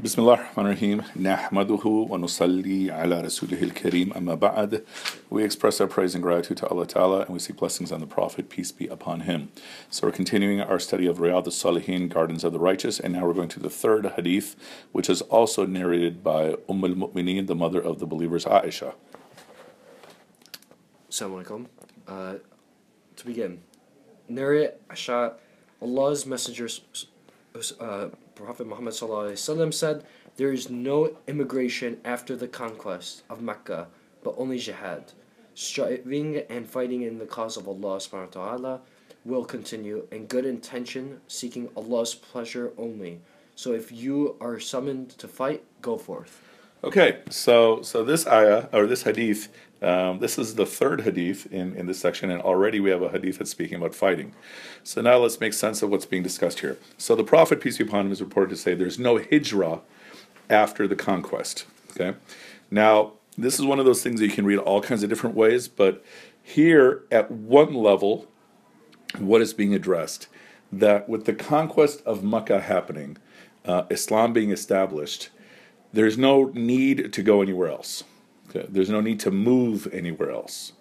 بسم الله الرحمن الرحيم نحمده ونصلي على رسوله الكريم أما بعد We express our praise and gratitude to Allah Ta'ala and we seek blessings on the Prophet, peace be upon him. So we're continuing our study of Riyadh al-Salihin, Gardens of the Righteous, and now we're going to the third hadith, which is also narrated by Umm al-Mu'mineen, the mother of the believers, Aisha. Assalamu alaikum. Uh, to begin, narrate Asha, Allah's Messenger, uh, Prophet Muhammad said, There is no immigration after the conquest of Mecca, but only jihad. Striving and fighting in the cause of Allah subhanahu wa ta'ala will continue, and good intention, seeking Allah's pleasure only. So if you are summoned to fight, go forth. Okay, so so this ayah or this hadith, um, this is the third hadith in, in this section, and already we have a hadith that's speaking about fighting. So now let's make sense of what's being discussed here. So the Prophet, peace be upon him, is reported to say there's no hijrah after the conquest. Okay, now this is one of those things that you can read all kinds of different ways, but here at one level, what is being addressed that with the conquest of Makkah happening, uh, Islam being established there's no need to go anywhere else. Okay? There's no need to move anywhere else.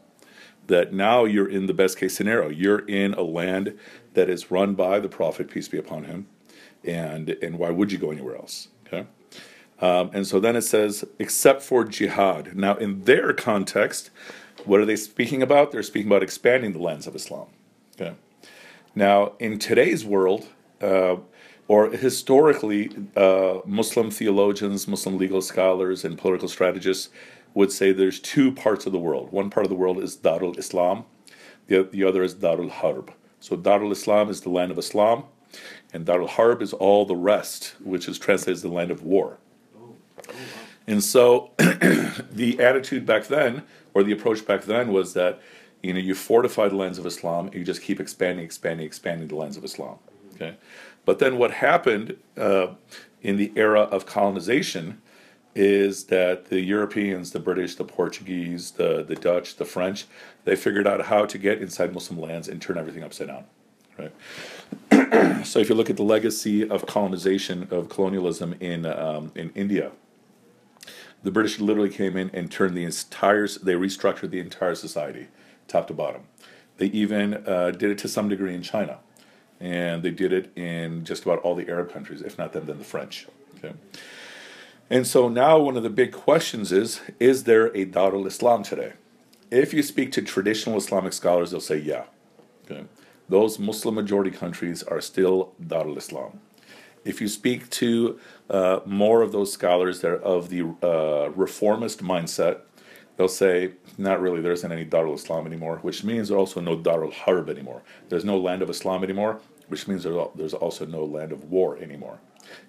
That now you're in the best case scenario. You're in a land that is run by the Prophet, peace be upon him, and and why would you go anywhere else? Okay, um, and so then it says, except for jihad. Now, in their context, what are they speaking about? They're speaking about expanding the lands of Islam. Okay, now in today's world. Uh, or historically, uh, Muslim theologians, Muslim legal scholars, and political strategists would say there's two parts of the world. One part of the world is Darul Islam, the, the other is Darul Harb. So Darul Islam is the land of Islam, and Darul Harb is all the rest, which is translated as the land of war. And so the attitude back then, or the approach back then, was that you know you fortify the lands of Islam, and you just keep expanding, expanding, expanding the lands of Islam. Okay, but then what happened uh, in the era of colonization is that the Europeans, the British, the Portuguese, the, the Dutch, the French, they figured out how to get inside Muslim lands and turn everything upside down. Right. so if you look at the legacy of colonization of colonialism in um, in India, the British literally came in and turned the entire they restructured the entire society, top to bottom. They even uh, did it to some degree in China and they did it in just about all the Arab countries, if not them, then the French. Okay. And so now one of the big questions is is there a Darul Islam today? If you speak to traditional Islamic scholars, they'll say yeah. Okay. Those Muslim majority countries are still Darul Islam. If you speak to uh, more of those scholars that are of the uh, reformist mindset, they'll say, not really, there isn't any Darul Islam anymore, which means there's also no Darul Harb anymore. There's no land of Islam anymore which means there's also no land of war anymore.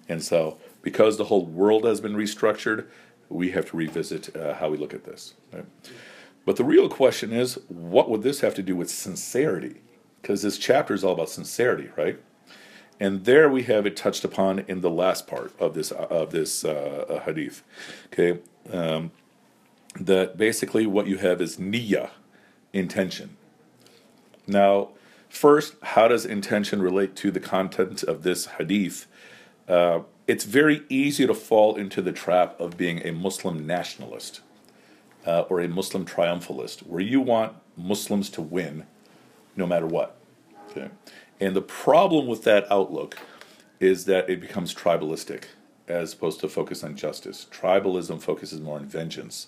And so, because the whole world has been restructured, we have to revisit uh, how we look at this. Right? But the real question is, what would this have to do with sincerity? Because this chapter is all about sincerity, right? And there we have it touched upon in the last part of this of this uh, hadith. Okay, um, that basically what you have is niya, intention. Now, First, how does intention relate to the content of this hadith? Uh, it's very easy to fall into the trap of being a Muslim nationalist uh, or a Muslim triumphalist, where you want Muslims to win no matter what. Okay? And the problem with that outlook is that it becomes tribalistic as opposed to focus on justice. Tribalism focuses more on vengeance.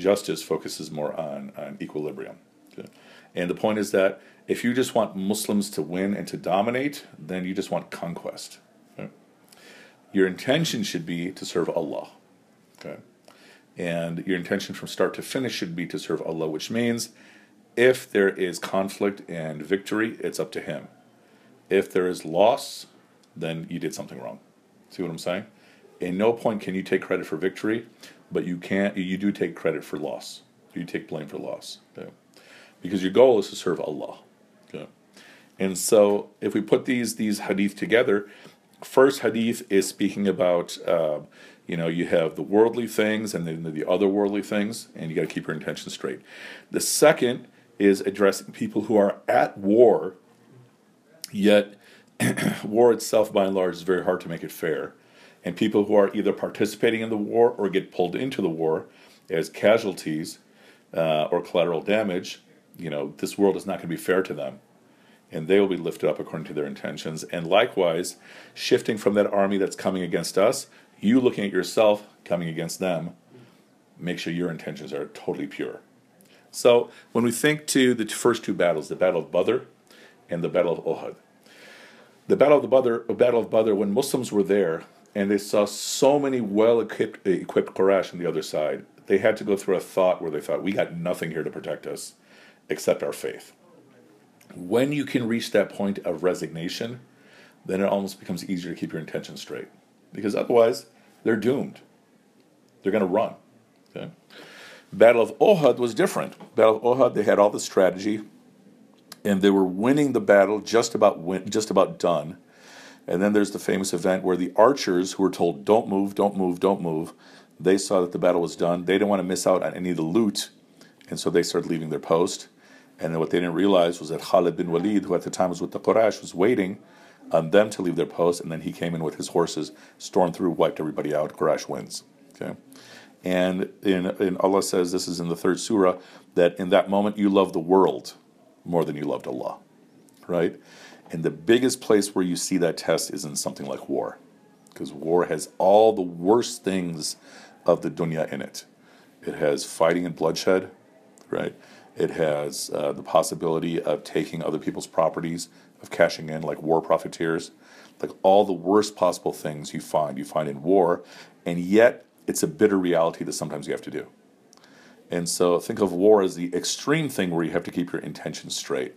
Justice focuses more on, on equilibrium. Okay? And the point is that if you just want Muslims to win and to dominate, then you just want conquest. Okay? Your intention should be to serve Allah. Okay? And your intention from start to finish should be to serve Allah, which means if there is conflict and victory, it's up to Him. If there is loss, then you did something wrong. See what I'm saying? In no point can you take credit for victory, but you can't. You do take credit for loss. You take blame for loss, okay? because your goal is to serve Allah. Okay. And so if we put these these hadith together, first hadith is speaking about uh, you know you have the worldly things and then the other worldly things, and you got to keep your intention straight. The second is addressing people who are at war, yet war itself by and large is very hard to make it fair. And people who are either participating in the war or get pulled into the war as casualties uh, or collateral damage, you know, this world is not going to be fair to them. And they will be lifted up according to their intentions. And likewise, shifting from that army that's coming against us, you looking at yourself coming against them, make sure your intentions are totally pure. So when we think to the first two battles, the Battle of Badr and the Battle of Uhud, the Battle of the Badr, Battle of Badr, when Muslims were there and they saw so many well equipped equipped Quraysh on the other side, they had to go through a thought where they thought, we got nothing here to protect us except our faith. When you can reach that point of resignation, then it almost becomes easier to keep your intentions straight. Because otherwise, they're doomed. They're going to run. Okay? Battle of Ohud was different. Battle of Ohud, they had all the strategy, and they were winning the battle, just about win, just about done. And then there's the famous event where the archers, who were told, "Don't move, don't move, don't move," they saw that the battle was done. They didn't want to miss out on any of the loot, and so they started leaving their post. And then what they didn't realize was that Khalid bin Walid, who at the time was with the Quraysh, was waiting on them to leave their post, and then he came in with his horses, stormed through, wiped everybody out. Quraysh wins. Okay. And in, in Allah says, this is in the third surah, that in that moment you love the world more than you loved Allah. Right? And the biggest place where you see that test is in something like war. Because war has all the worst things of the dunya in it. It has fighting and bloodshed, right? It has uh, the possibility of taking other people's properties, of cashing in like war profiteers, like all the worst possible things you find, you find in war. And yet, it's a bitter reality that sometimes you have to do. And so think of war as the extreme thing where you have to keep your intentions straight.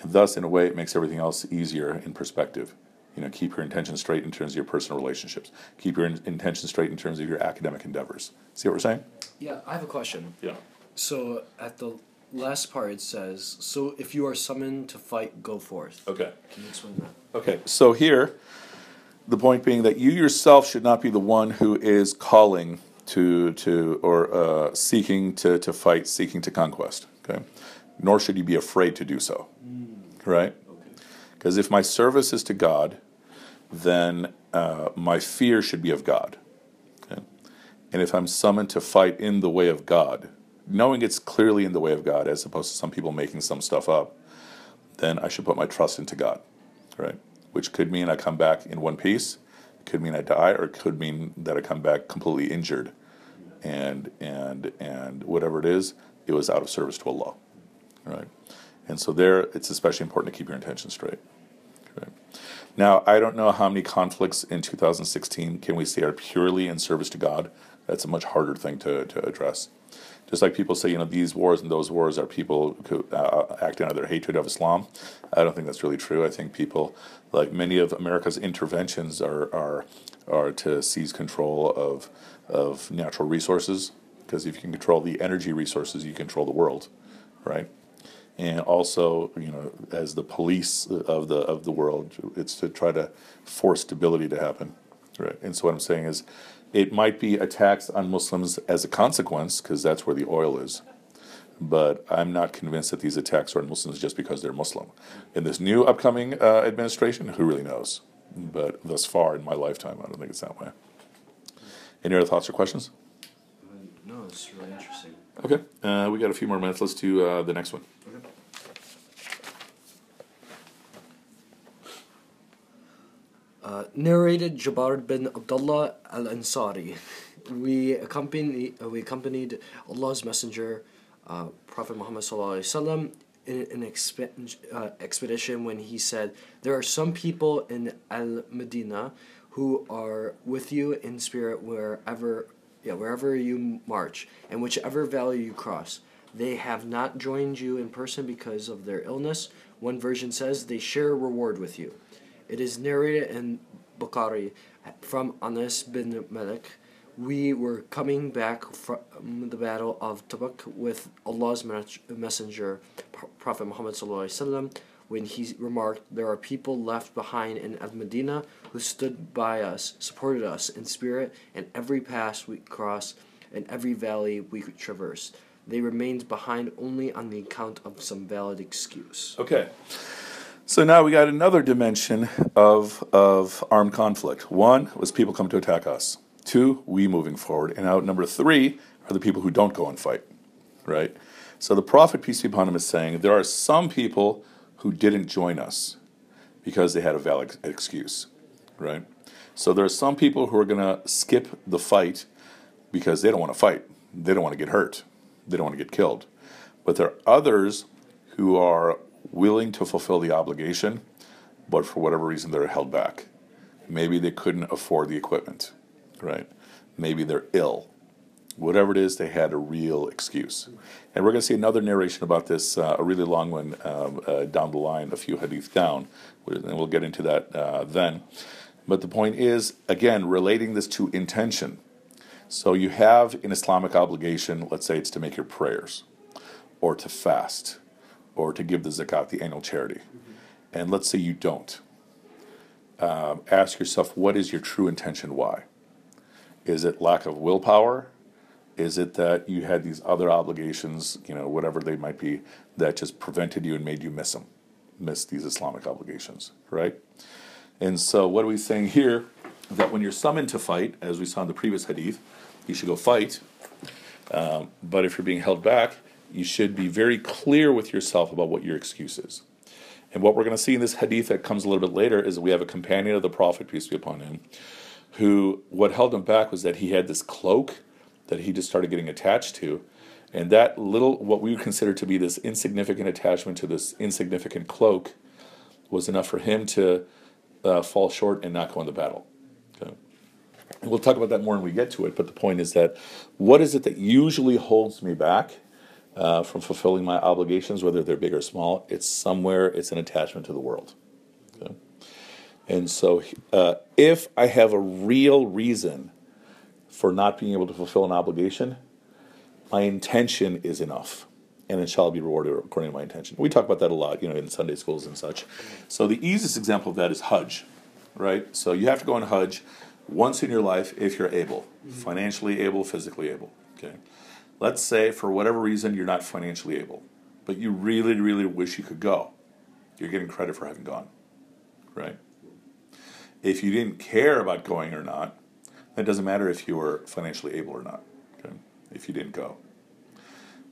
And thus, in a way, it makes everything else easier in perspective. You know, keep your intentions straight in terms of your personal relationships. Keep your in- intentions straight in terms of your academic endeavors. See what we're saying? Yeah, I have a question. Yeah. So at the last part it says, "So if you are summoned to fight, go forth." Okay. Can you explain that? Okay. So here, the point being that you yourself should not be the one who is calling to to or uh, seeking to to fight, seeking to conquest. Okay. Nor should you be afraid to do so. Right. Because if my service is to God, then uh, my fear should be of God. Okay? And if I'm summoned to fight in the way of God, knowing it's clearly in the way of God, as opposed to some people making some stuff up, then I should put my trust into God, right? Which could mean I come back in one piece, could mean I die, or it could mean that I come back completely injured, and and and whatever it is, it was out of service to Allah, right? And so there, it's especially important to keep your intention straight. Right? Now, I don't know how many conflicts in 2016 can we say are purely in service to God. That's a much harder thing to, to address. Just like people say, you know, these wars and those wars are people uh, acting out of their hatred of Islam. I don't think that's really true. I think people, like many of America's interventions, are are are to seize control of of natural resources. Because if you can control the energy resources, you control the world, right? And also you know as the police of the of the world it's to try to force stability to happen. Right. And so what i'm saying is it might be attacks on muslims as a consequence because that's where the oil is. But i'm not convinced that these attacks are on muslims just because they're muslim. In this new upcoming uh, administration who really knows? But thus far in my lifetime i don't think it's that way. Any other thoughts or questions? No, it's really interesting. okay. Uh, we got a few more minutes. Let's do uh, the next one Uh, narrated Jabir bin Abdullah al Ansari. We accompanied we accompanied Allah's Messenger, uh, Prophet Muhammad wasallam, in an expe- uh, expedition when he said, "There are some people in Al Medina who are with you in spirit wherever yeah wherever you march and whichever valley you cross. They have not joined you in person because of their illness. One version says they share reward with you." It is narrated in Bukhari from Anas bin Malik. We were coming back from the battle of Tabuk with Allah's messenger, Prophet Muhammad when he remarked, "There are people left behind in Al Medina who stood by us, supported us in spirit, in every pass we crossed, in every valley we traversed. They remained behind only on the account of some valid excuse." Okay. So now we got another dimension of, of armed conflict. One was people come to attack us. Two, we moving forward. And now number three are the people who don't go and fight, right? So the Prophet, peace be upon him, is saying there are some people who didn't join us because they had a valid excuse, right? So there are some people who are going to skip the fight because they don't want to fight. They don't want to get hurt. They don't want to get killed. But there are others who are willing to fulfill the obligation, but for whatever reason they're held back. Maybe they couldn't afford the equipment, right? Maybe they're ill. Whatever it is, they had a real excuse. And we're going to see another narration about this, uh, a really long one um, uh, down the line, a few hadith down, and we'll get into that uh, then. But the point is, again, relating this to intention. So you have an Islamic obligation, let's say it's to make your prayers, or to fast, or to give the zakat, the annual charity. Mm-hmm. And let's say you don't. Um, ask yourself, what is your true intention? Why? Is it lack of willpower? Is it that you had these other obligations, you know, whatever they might be, that just prevented you and made you miss them, miss these Islamic obligations, right? And so, what are we saying here? That when you're summoned to fight, as we saw in the previous hadith, you should go fight. Um, but if you're being held back, you should be very clear with yourself about what your excuse is. And what we're going to see in this hadith that comes a little bit later is we have a companion of the Prophet, peace be upon him, who what held him back was that he had this cloak that he just started getting attached to. And that little, what we would consider to be this insignificant attachment to this insignificant cloak, was enough for him to uh, fall short and not go in the battle. Okay. And we'll talk about that more when we get to it, but the point is that what is it that usually holds me back uh, from fulfilling my obligations, whether they're big or small? It's somewhere, it's an attachment to the world. Okay. And so uh, if I have a real reason for not being able to fulfill an obligation, my intention is enough and it shall be rewarded according to my intention. We talk about that a lot, you know, in Sunday schools and such. So the easiest example of that is Hajj, right? So you have to go on Hajj once in your life if you're able, mm-hmm. financially able, physically able. Okay. Let's say for whatever reason you're not financially able, but you really, really wish you could go. You're getting credit for having gone, right? If you didn't care about going or not, it doesn't matter if you were financially able or not. Okay? If you didn't go.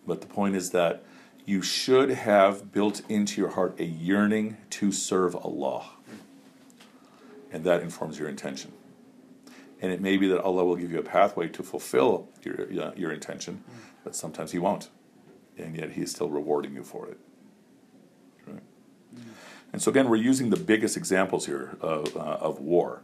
But the point is that you should have built into your heart a yearning to serve Allah. And that informs your intention. And it may be that Allah will give you a pathway to fulfill your, your intention, but sometimes He won't. And yet He is still rewarding you for it. Right? And so, again, we're using the biggest examples here of, uh, of war.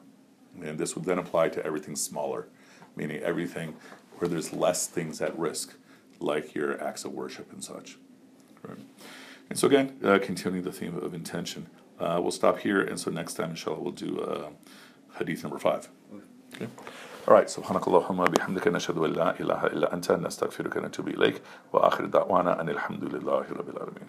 And this would then apply to everything smaller, meaning everything where there's less things at risk like your acts of worship and such. Right? And so again, uh, continuing the theme of intention. Uh, we'll stop here, and so next time, inshallah, we'll do uh, hadith number five. Okay. All right, سبحانك اللهم بحمدك نشهد أن لا إله إلا أنت نستغفرك ونتوب إليك وآخر دعوانا أن الحمد لله رب العالمين